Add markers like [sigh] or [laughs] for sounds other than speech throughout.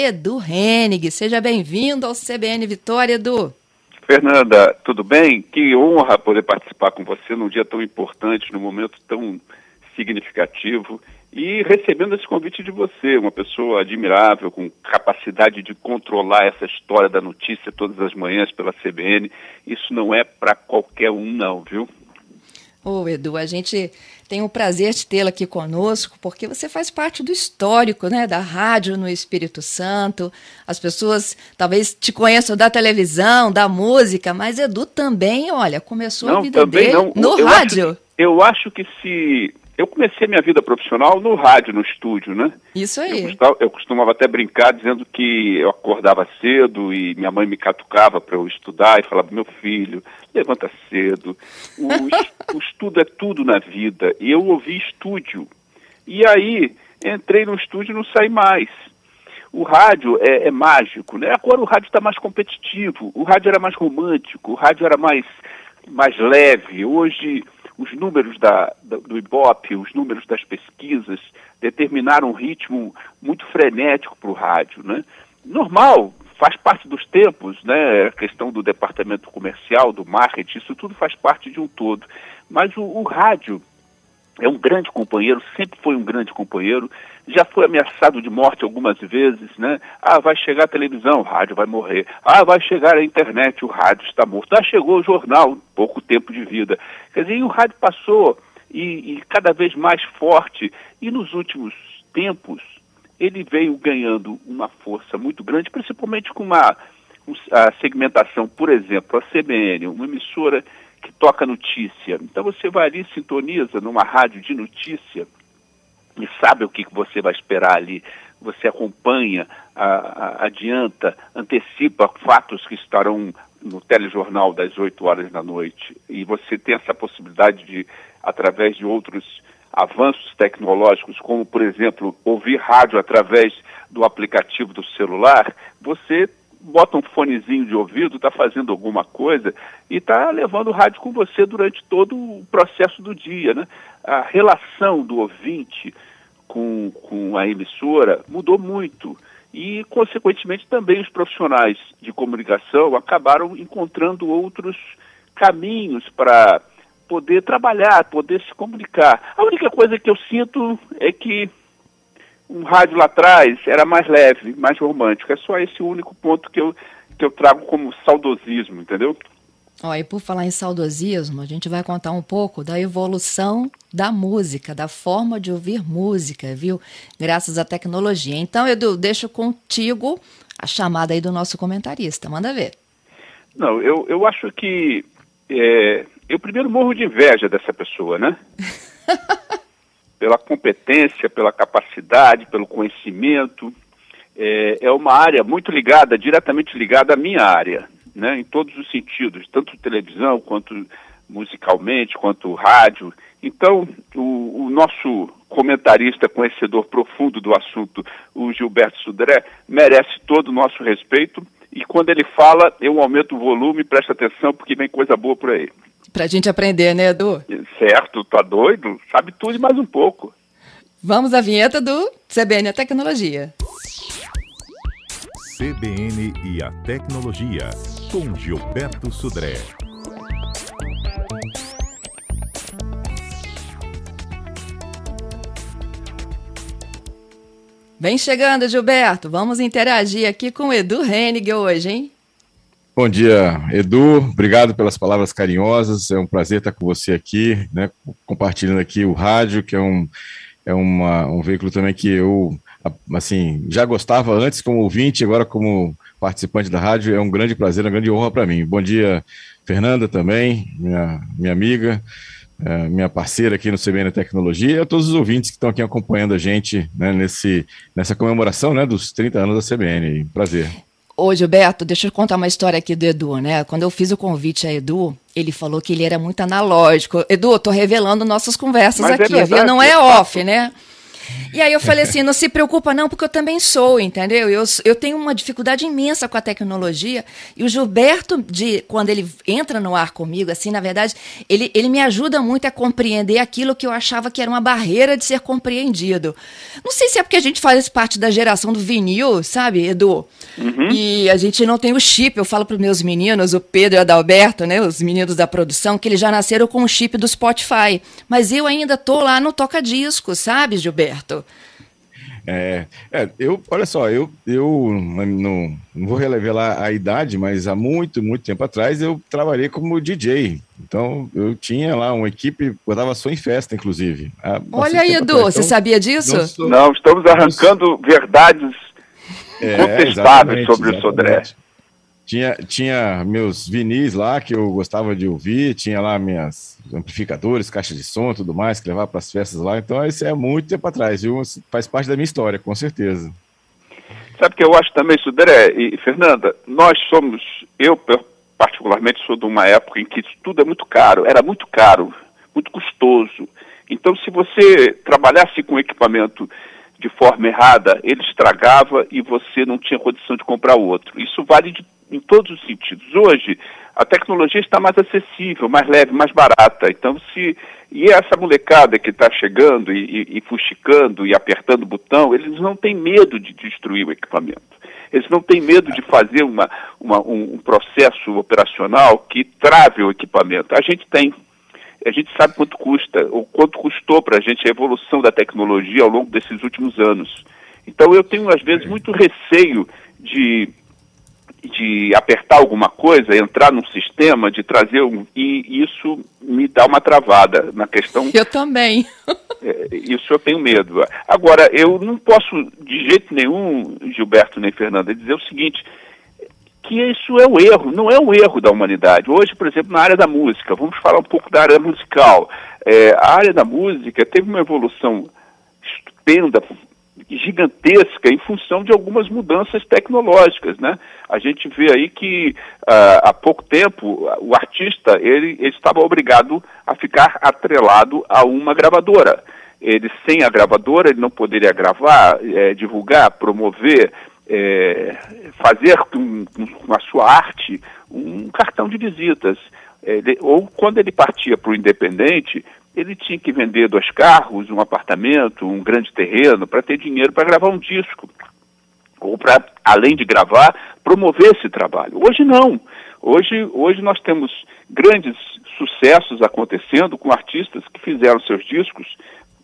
Edu Hennig. Seja bem-vindo ao CBN Vitória, Edu. Fernanda, tudo bem? Que honra poder participar com você num dia tão importante, num momento tão significativo e recebendo esse convite de você, uma pessoa admirável, com capacidade de controlar essa história da notícia todas as manhãs pela CBN. Isso não é para qualquer um, não, viu? Ô, Edu, a gente tem o prazer de tê-lo aqui conosco, porque você faz parte do histórico, né, da rádio no Espírito Santo. As pessoas talvez te conheçam da televisão, da música, mas Edu também, olha, começou não, a vida dele não. no eu rádio. Acho, eu acho que se eu comecei minha vida profissional no rádio, no estúdio, né? Isso aí. Eu costumava, eu costumava, até brincar dizendo que eu acordava cedo e minha mãe me catucava para eu estudar e falava: meu filho, levanta cedo. O, [laughs] o estudo é tudo na vida. E eu ouvi estúdio. E aí entrei no estúdio e não saí mais. O rádio é, é mágico, né? Agora o rádio está mais competitivo. O rádio era mais romântico. O rádio era mais mais leve. Hoje os números da, do Ibope, os números das pesquisas determinaram um ritmo muito frenético para o rádio, né? Normal, faz parte dos tempos, né? A questão do departamento comercial, do marketing, isso tudo faz parte de um todo. Mas o, o rádio é um grande companheiro, sempre foi um grande companheiro, já foi ameaçado de morte algumas vezes, né? Ah, vai chegar a televisão, o rádio vai morrer. Ah, vai chegar a internet, o rádio está morto. Ah, chegou o jornal, pouco tempo de vida. Quer dizer, o rádio passou e, e cada vez mais forte, e nos últimos tempos ele veio ganhando uma força muito grande, principalmente com uma a segmentação, por exemplo, a CBN, uma emissora que toca notícia. Então você vai ali, sintoniza numa rádio de notícia e sabe o que você vai esperar ali. Você acompanha, a, a, adianta, antecipa fatos que estarão no telejornal das 8 horas da noite. E você tem essa possibilidade de, através de outros avanços tecnológicos, como, por exemplo, ouvir rádio através do aplicativo do celular, você bota um fonezinho de ouvido, está fazendo alguma coisa e está levando o rádio com você durante todo o processo do dia. Né? A relação do ouvinte com, com a emissora mudou muito e, consequentemente, também os profissionais de comunicação acabaram encontrando outros caminhos para poder trabalhar, poder se comunicar. A única coisa que eu sinto é que um rádio lá atrás era mais leve, mais romântico. É só esse único ponto que eu, que eu trago como saudosismo, entendeu? Ó, e por falar em saudosismo, a gente vai contar um pouco da evolução da música, da forma de ouvir música, viu? Graças à tecnologia. Então, Edu, deixo contigo a chamada aí do nosso comentarista. Manda ver. Não, eu, eu acho que. É, eu primeiro morro de inveja dessa pessoa, né? [laughs] pela competência, pela capacidade, pelo conhecimento. É, é uma área muito ligada, diretamente ligada à minha área, né, em todos os sentidos, tanto televisão quanto musicalmente, quanto rádio. Então, o, o, nosso comentarista conhecedor profundo do assunto, o Gilberto Sudré, merece todo o nosso respeito. E quando ele fala, eu aumento o volume, presta atenção, porque vem coisa boa por aí. Pra gente aprender, né, Edu? Certo, tá doido? Sabe tudo e mais um pouco. Vamos à vinheta do CBN a Tecnologia. CBN e a Tecnologia, com Gilberto Sudré. Vem chegando, Gilberto. Vamos interagir aqui com o Edu Hennig hoje, hein? Bom dia, Edu. Obrigado pelas palavras carinhosas. É um prazer estar com você aqui, né, compartilhando aqui o rádio, que é um, é uma, um veículo também que eu assim já gostava antes como ouvinte, agora como participante da rádio. É um grande prazer, uma grande honra para mim. Bom dia, Fernanda também, minha, minha amiga. É, minha parceira aqui no CBN Tecnologia, e a todos os ouvintes que estão aqui acompanhando a gente né, nesse, nessa comemoração né, dos 30 anos da CBN. Prazer. Ô, Gilberto, deixa eu contar uma história aqui do Edu, né? Quando eu fiz o convite a Edu, ele falou que ele era muito analógico. Edu, eu tô revelando nossas conversas Mas é aqui, é viu? Não é off, né? E aí eu falei assim, não se preocupa não, porque eu também sou, entendeu? Eu, eu tenho uma dificuldade imensa com a tecnologia. E o Gilberto, de, quando ele entra no ar comigo, assim, na verdade, ele, ele me ajuda muito a compreender aquilo que eu achava que era uma barreira de ser compreendido. Não sei se é porque a gente faz parte da geração do vinil, sabe, Edu? Uhum. E a gente não tem o chip. Eu falo para os meus meninos, o Pedro e o Adalberto, né, os meninos da produção, que eles já nasceram com o chip do Spotify. Mas eu ainda tô lá no toca-disco, sabe, Gilberto? É, é, eu, olha só, eu, eu não, não vou revelar a idade, mas há muito, muito tempo atrás eu trabalhei como DJ. Então eu tinha lá uma equipe, eu dava só em festa, inclusive. Olha aí, Edu, você então, sabia disso? Não, sou... não, estamos arrancando verdades é, contestáveis sobre o Sodré. Tinha, tinha meus vinis lá que eu gostava de ouvir, tinha lá minhas amplificadores, caixa de som tudo mais, que levava para as festas lá. Então, isso é muito tempo atrás, viu? Faz parte da minha história, com certeza. Sabe que eu acho também, Sudré e Fernanda, nós somos, eu particularmente sou de uma época em que tudo é muito caro, era muito caro, muito custoso. Então, se você trabalhasse com equipamento de forma errada, ele estragava e você não tinha condição de comprar outro. Isso vale de em todos os sentidos. Hoje, a tecnologia está mais acessível, mais leve, mais barata. Então, se. E essa molecada que está chegando e, e, e e apertando o botão, eles não têm medo de destruir o equipamento. Eles não têm medo de fazer uma, uma, um, um processo operacional que trave o equipamento. A gente tem. A gente sabe quanto custa, ou quanto custou para a gente a evolução da tecnologia ao longo desses últimos anos. Então, eu tenho, às vezes, muito receio de de apertar alguma coisa, entrar num sistema, de trazer um. E isso me dá uma travada na questão. Eu também. [laughs] é, isso eu tenho medo. Agora, eu não posso, de jeito nenhum, Gilberto nem Fernanda, dizer o seguinte. Que isso é um erro, não é um erro da humanidade. Hoje, por exemplo, na área da música, vamos falar um pouco da área musical. É, a área da música teve uma evolução estupenda gigantesca em função de algumas mudanças tecnológicas, né? A gente vê aí que uh, há pouco tempo o artista ele, ele, estava obrigado a ficar atrelado a uma gravadora. Ele sem a gravadora ele não poderia gravar, é, divulgar, promover, é, fazer com, com, a sua arte um cartão de visitas. Ele, ou quando ele partia para o independente, ele tinha que vender dois carros, um apartamento, um grande terreno para ter dinheiro para gravar um disco. Ou para, além de gravar, promover esse trabalho. Hoje não. Hoje, hoje nós temos grandes sucessos acontecendo com artistas que fizeram seus discos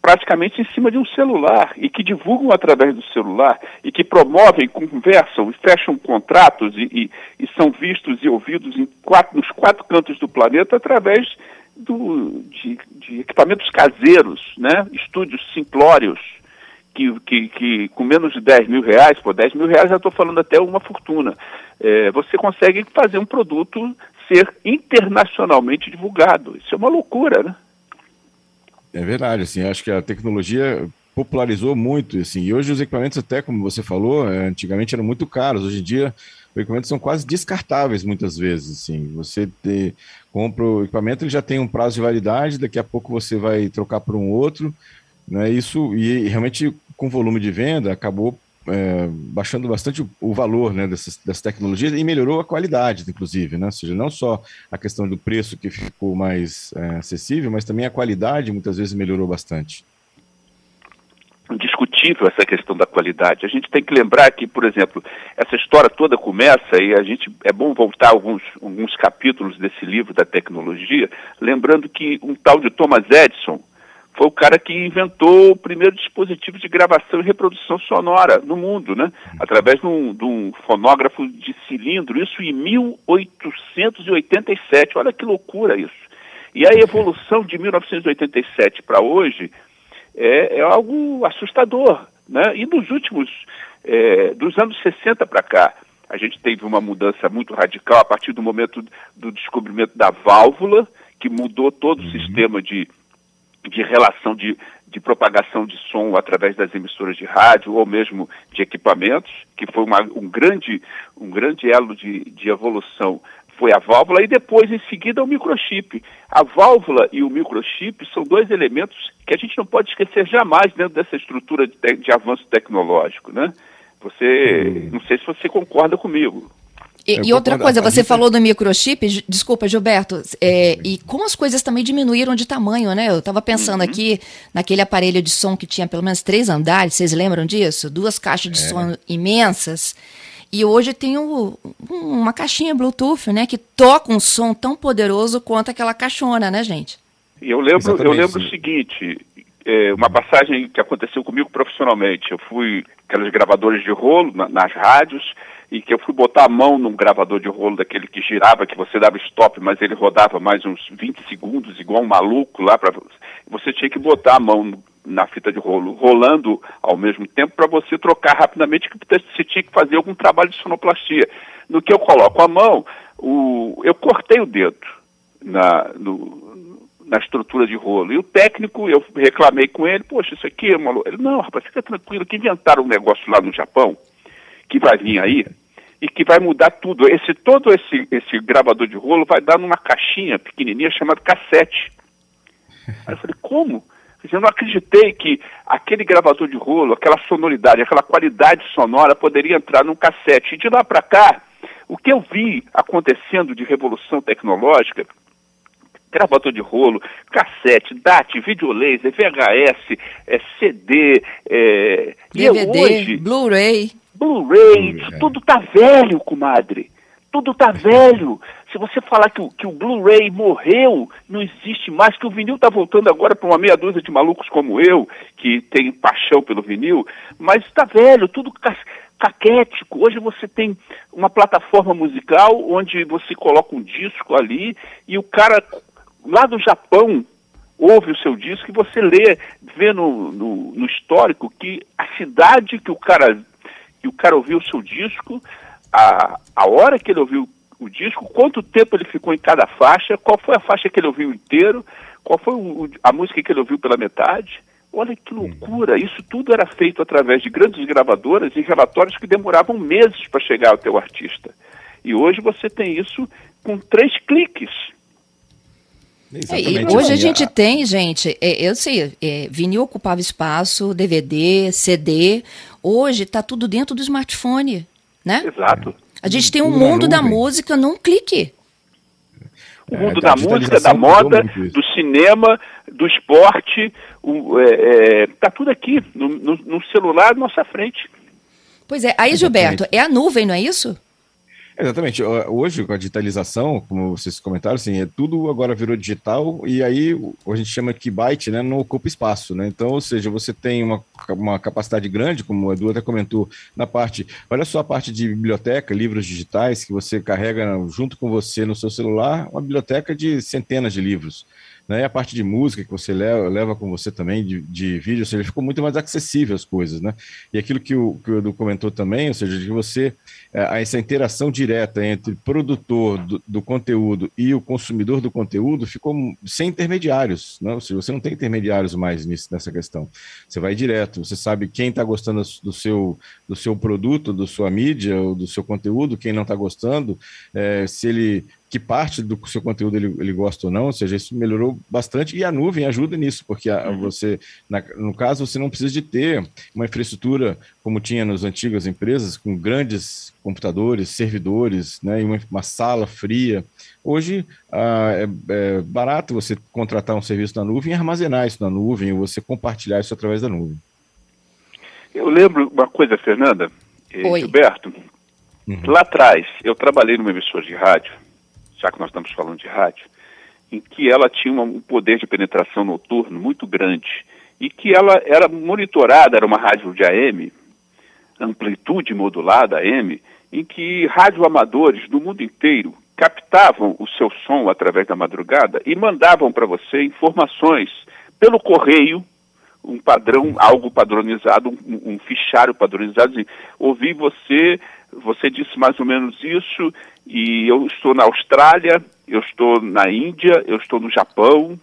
praticamente em cima de um celular e que divulgam através do celular e que promovem, conversam fecham contratos e, e, e são vistos e ouvidos quatro, nos quatro cantos do planeta através do, de, de, equipamentos caseiros, né? estúdios simplórios, que, que, que, com menos de 10 mil reais, por 10 mil reais já estou falando até uma fortuna, é, você consegue fazer um produto ser internacionalmente divulgado. Isso é uma loucura, né? É verdade, assim, acho que a tecnologia popularizou muito, assim, e hoje os equipamentos até, como você falou, é, antigamente eram muito caros, hoje em dia equipamentos são quase descartáveis muitas vezes, assim, você compra o equipamento, ele já tem um prazo de validade, daqui a pouco você vai trocar por um outro, né, isso, e realmente com volume de venda, acabou é, baixando bastante o, o valor né, dessas, dessas, tecnologias e melhorou a qualidade, inclusive, né? Ou seja, não só a questão do preço que ficou mais é, acessível, mas também a qualidade muitas vezes melhorou bastante indiscutível essa questão da qualidade. A gente tem que lembrar que, por exemplo, essa história toda começa, e a gente é bom voltar alguns, alguns capítulos desse livro da tecnologia, lembrando que um tal de Thomas Edison foi o cara que inventou o primeiro dispositivo de gravação e reprodução sonora no mundo, né? Através de um, de um fonógrafo de cilindro, isso em 1887. Olha que loucura isso. E a evolução de 1987 para hoje é, é algo assustador. Né? E nos últimos, é, dos anos 60 para cá, a gente teve uma mudança muito radical a partir do momento do descobrimento da válvula, que mudou todo uhum. o sistema de, de relação de, de propagação de som através das emissoras de rádio ou mesmo de equipamentos, que foi uma, um, grande, um grande elo de, de evolução foi a válvula, e depois, em seguida, o microchip. A válvula e o microchip são dois elementos que a gente não pode esquecer jamais dentro dessa estrutura de, de avanço tecnológico, né? Você, hum. não sei se você concorda comigo. E, e outra coisa, você falou do microchip, desculpa, Gilberto, é, e como as coisas também diminuíram de tamanho, né? Eu estava pensando uhum. aqui naquele aparelho de som que tinha pelo menos três andares, vocês lembram disso? Duas caixas de é. som imensas. E hoje tem o, uma caixinha Bluetooth, né, que toca um som tão poderoso quanto aquela caixona, né, gente? Eu lembro, eu lembro o seguinte, é, uma passagem que aconteceu comigo profissionalmente. Eu fui aqueles gravadores de rolo na, nas rádios e que eu fui botar a mão num gravador de rolo daquele que girava, que você dava stop, mas ele rodava mais uns 20 segundos, igual um maluco lá para você tinha que botar a mão na fita de rolo, rolando ao mesmo tempo para você trocar rapidamente, que você tinha que fazer algum trabalho de sonoplastia. No que eu coloco a mão, o, eu cortei o dedo na, no, na estrutura de rolo. E o técnico, eu reclamei com ele, poxa, isso aqui é uma... Ele, não, rapaz, fica tranquilo, que inventaram um negócio lá no Japão, que vai vir aí, e que vai mudar tudo. Esse todo esse, esse gravador de rolo vai dar numa caixinha pequenininha chamada cassete. [laughs] Aí eu falei, como? Eu não acreditei que aquele gravador de rolo, aquela sonoridade, aquela qualidade sonora poderia entrar num cassete. E de lá para cá, o que eu vi acontecendo de revolução tecnológica, gravador de rolo, cassete, DAT, videolaser, VHS, é, CD, é, DVD, Blu-ray. Blu-ray, hum, tudo tá velho, comadre. Tudo tá velho. Se você falar que o, que o Blu-ray morreu, não existe mais, que o vinil está voltando agora para uma meia dúzia de malucos como eu, que tem paixão pelo vinil, mas está velho, tudo ca caquético. Hoje você tem uma plataforma musical onde você coloca um disco ali e o cara lá do Japão ouve o seu disco e você lê, vê no, no, no histórico que a cidade que o cara que o cara ouviu o seu disco a, a hora que ele ouviu o disco, quanto tempo ele ficou em cada faixa, qual foi a faixa que ele ouviu inteiro, qual foi o, a música que ele ouviu pela metade. Olha que loucura! Isso tudo era feito através de grandes gravadoras e relatórios que demoravam meses para chegar ao teu artista. E hoje você tem isso com três cliques. É, hoje a gente tem, gente, é, eu sei, é, vinil ocupava espaço, DVD, CD. Hoje está tudo dentro do smartphone né? Exato. A gente tem um mundo da música num clique. O mundo é, da música, da moda, do cinema, do esporte, o, é, é, tá tudo aqui, no, no, no celular à nossa frente. Pois é, aí Gilberto, é a nuvem, não é isso? Exatamente. Hoje, com a digitalização, como vocês comentaram, assim, é tudo agora virou digital e aí a gente chama que byte, né, não ocupa espaço, né? Então, ou seja, você tem uma, uma capacidade grande, como o Edu até comentou, na parte, olha só a parte de biblioteca, livros digitais que você carrega junto com você no seu celular, uma biblioteca de centenas de livros né? E a parte de música que você leva, leva com você também, de, de vídeo, ou seja, ficou muito mais acessível as coisas, né? E aquilo que o, que o Edu comentou também, ou seja, de você, é, essa interação direta entre produtor do, do, conteúdo e o consumidor do conteúdo ficou sem intermediários, né? Ou seja, você não tem intermediários mais nisso, nessa questão. Você vai direto, você sabe quem está gostando do seu, do seu produto, da sua mídia, ou do seu conteúdo, quem não está gostando, é, se ele que parte do seu conteúdo ele, ele gosta ou não, ou seja, isso melhorou bastante e a nuvem ajuda nisso, porque a, uhum. você, na, no caso, você não precisa de ter uma infraestrutura como tinha nas antigas empresas, com grandes computadores, servidores, né, e uma, uma sala fria. Hoje ah, é, é, barato você contratar um serviço na nuvem e armazenar isso na nuvem, ou você compartilhar isso através da nuvem. Eu lembro uma coisa, Fernanda, Oi. Gilberto, uhum. lá atrás eu trabalhei numa emissora de rádio já que nós estamos falando de rádio, em que ela tinha um poder de penetração noturno muito grande e que ela era monitorada, era uma rádio de AM, amplitude modulada AM, em que radioamadores do mundo inteiro captavam o seu som através da madrugada e mandavam para você informações pelo correio, um padrão, algo padronizado, um, um fichário padronizado, assim, ouvi você, você disse mais ou menos isso, e eu estou na Austrália, eu estou na Índia, eu estou no Japão.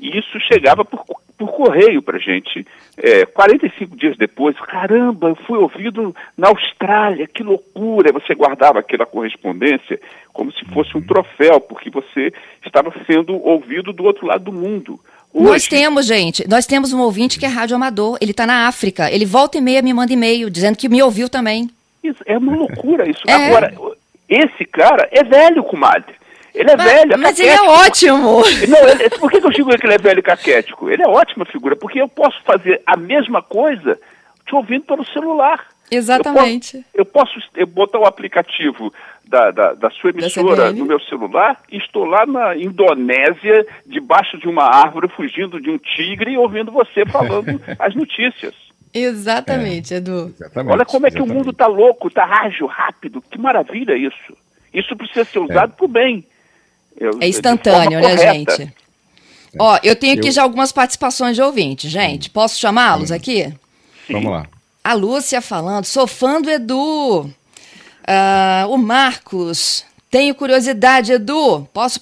E isso chegava por, por correio para gente. É, 45 dias depois, caramba, eu fui ouvido na Austrália, que loucura! Você guardava aquela correspondência como se fosse um troféu, porque você estava sendo ouvido do outro lado do mundo. Hoje... Nós temos, gente, nós temos um ouvinte que é rádio amador, ele está na África, ele volta e meia me manda e-mail dizendo que me ouviu também. Isso, é uma loucura isso. É. Agora, esse cara é velho, comadre. Ele é mas, velho, é Mas ele é ótimo. Não, ele, por que, eu digo que ele é velho e caquético? Ele é ótima figura, porque eu posso fazer a mesma coisa te ouvindo pelo celular. Exatamente. Eu posso, eu posso eu botar o aplicativo da, da, da sua emissora no meu celular e estou lá na Indonésia, debaixo de uma árvore, fugindo de um tigre e ouvindo você falando [laughs] as notícias. Exatamente, é, Edu. Exatamente, Olha como é que o mundo está louco, está ágil, rápido. Que maravilha isso. Isso precisa ser usado é. para o bem. é instantâneo, né, gente? É. Ó, eu tenho aqui eu... já algumas participações de ouvintes, gente. Posso chamá-los aqui? Sim. Vamos lá. A Lúcia falando, sou fã do Edu. Uh, o Marcos, tenho curiosidade, Edu. Posso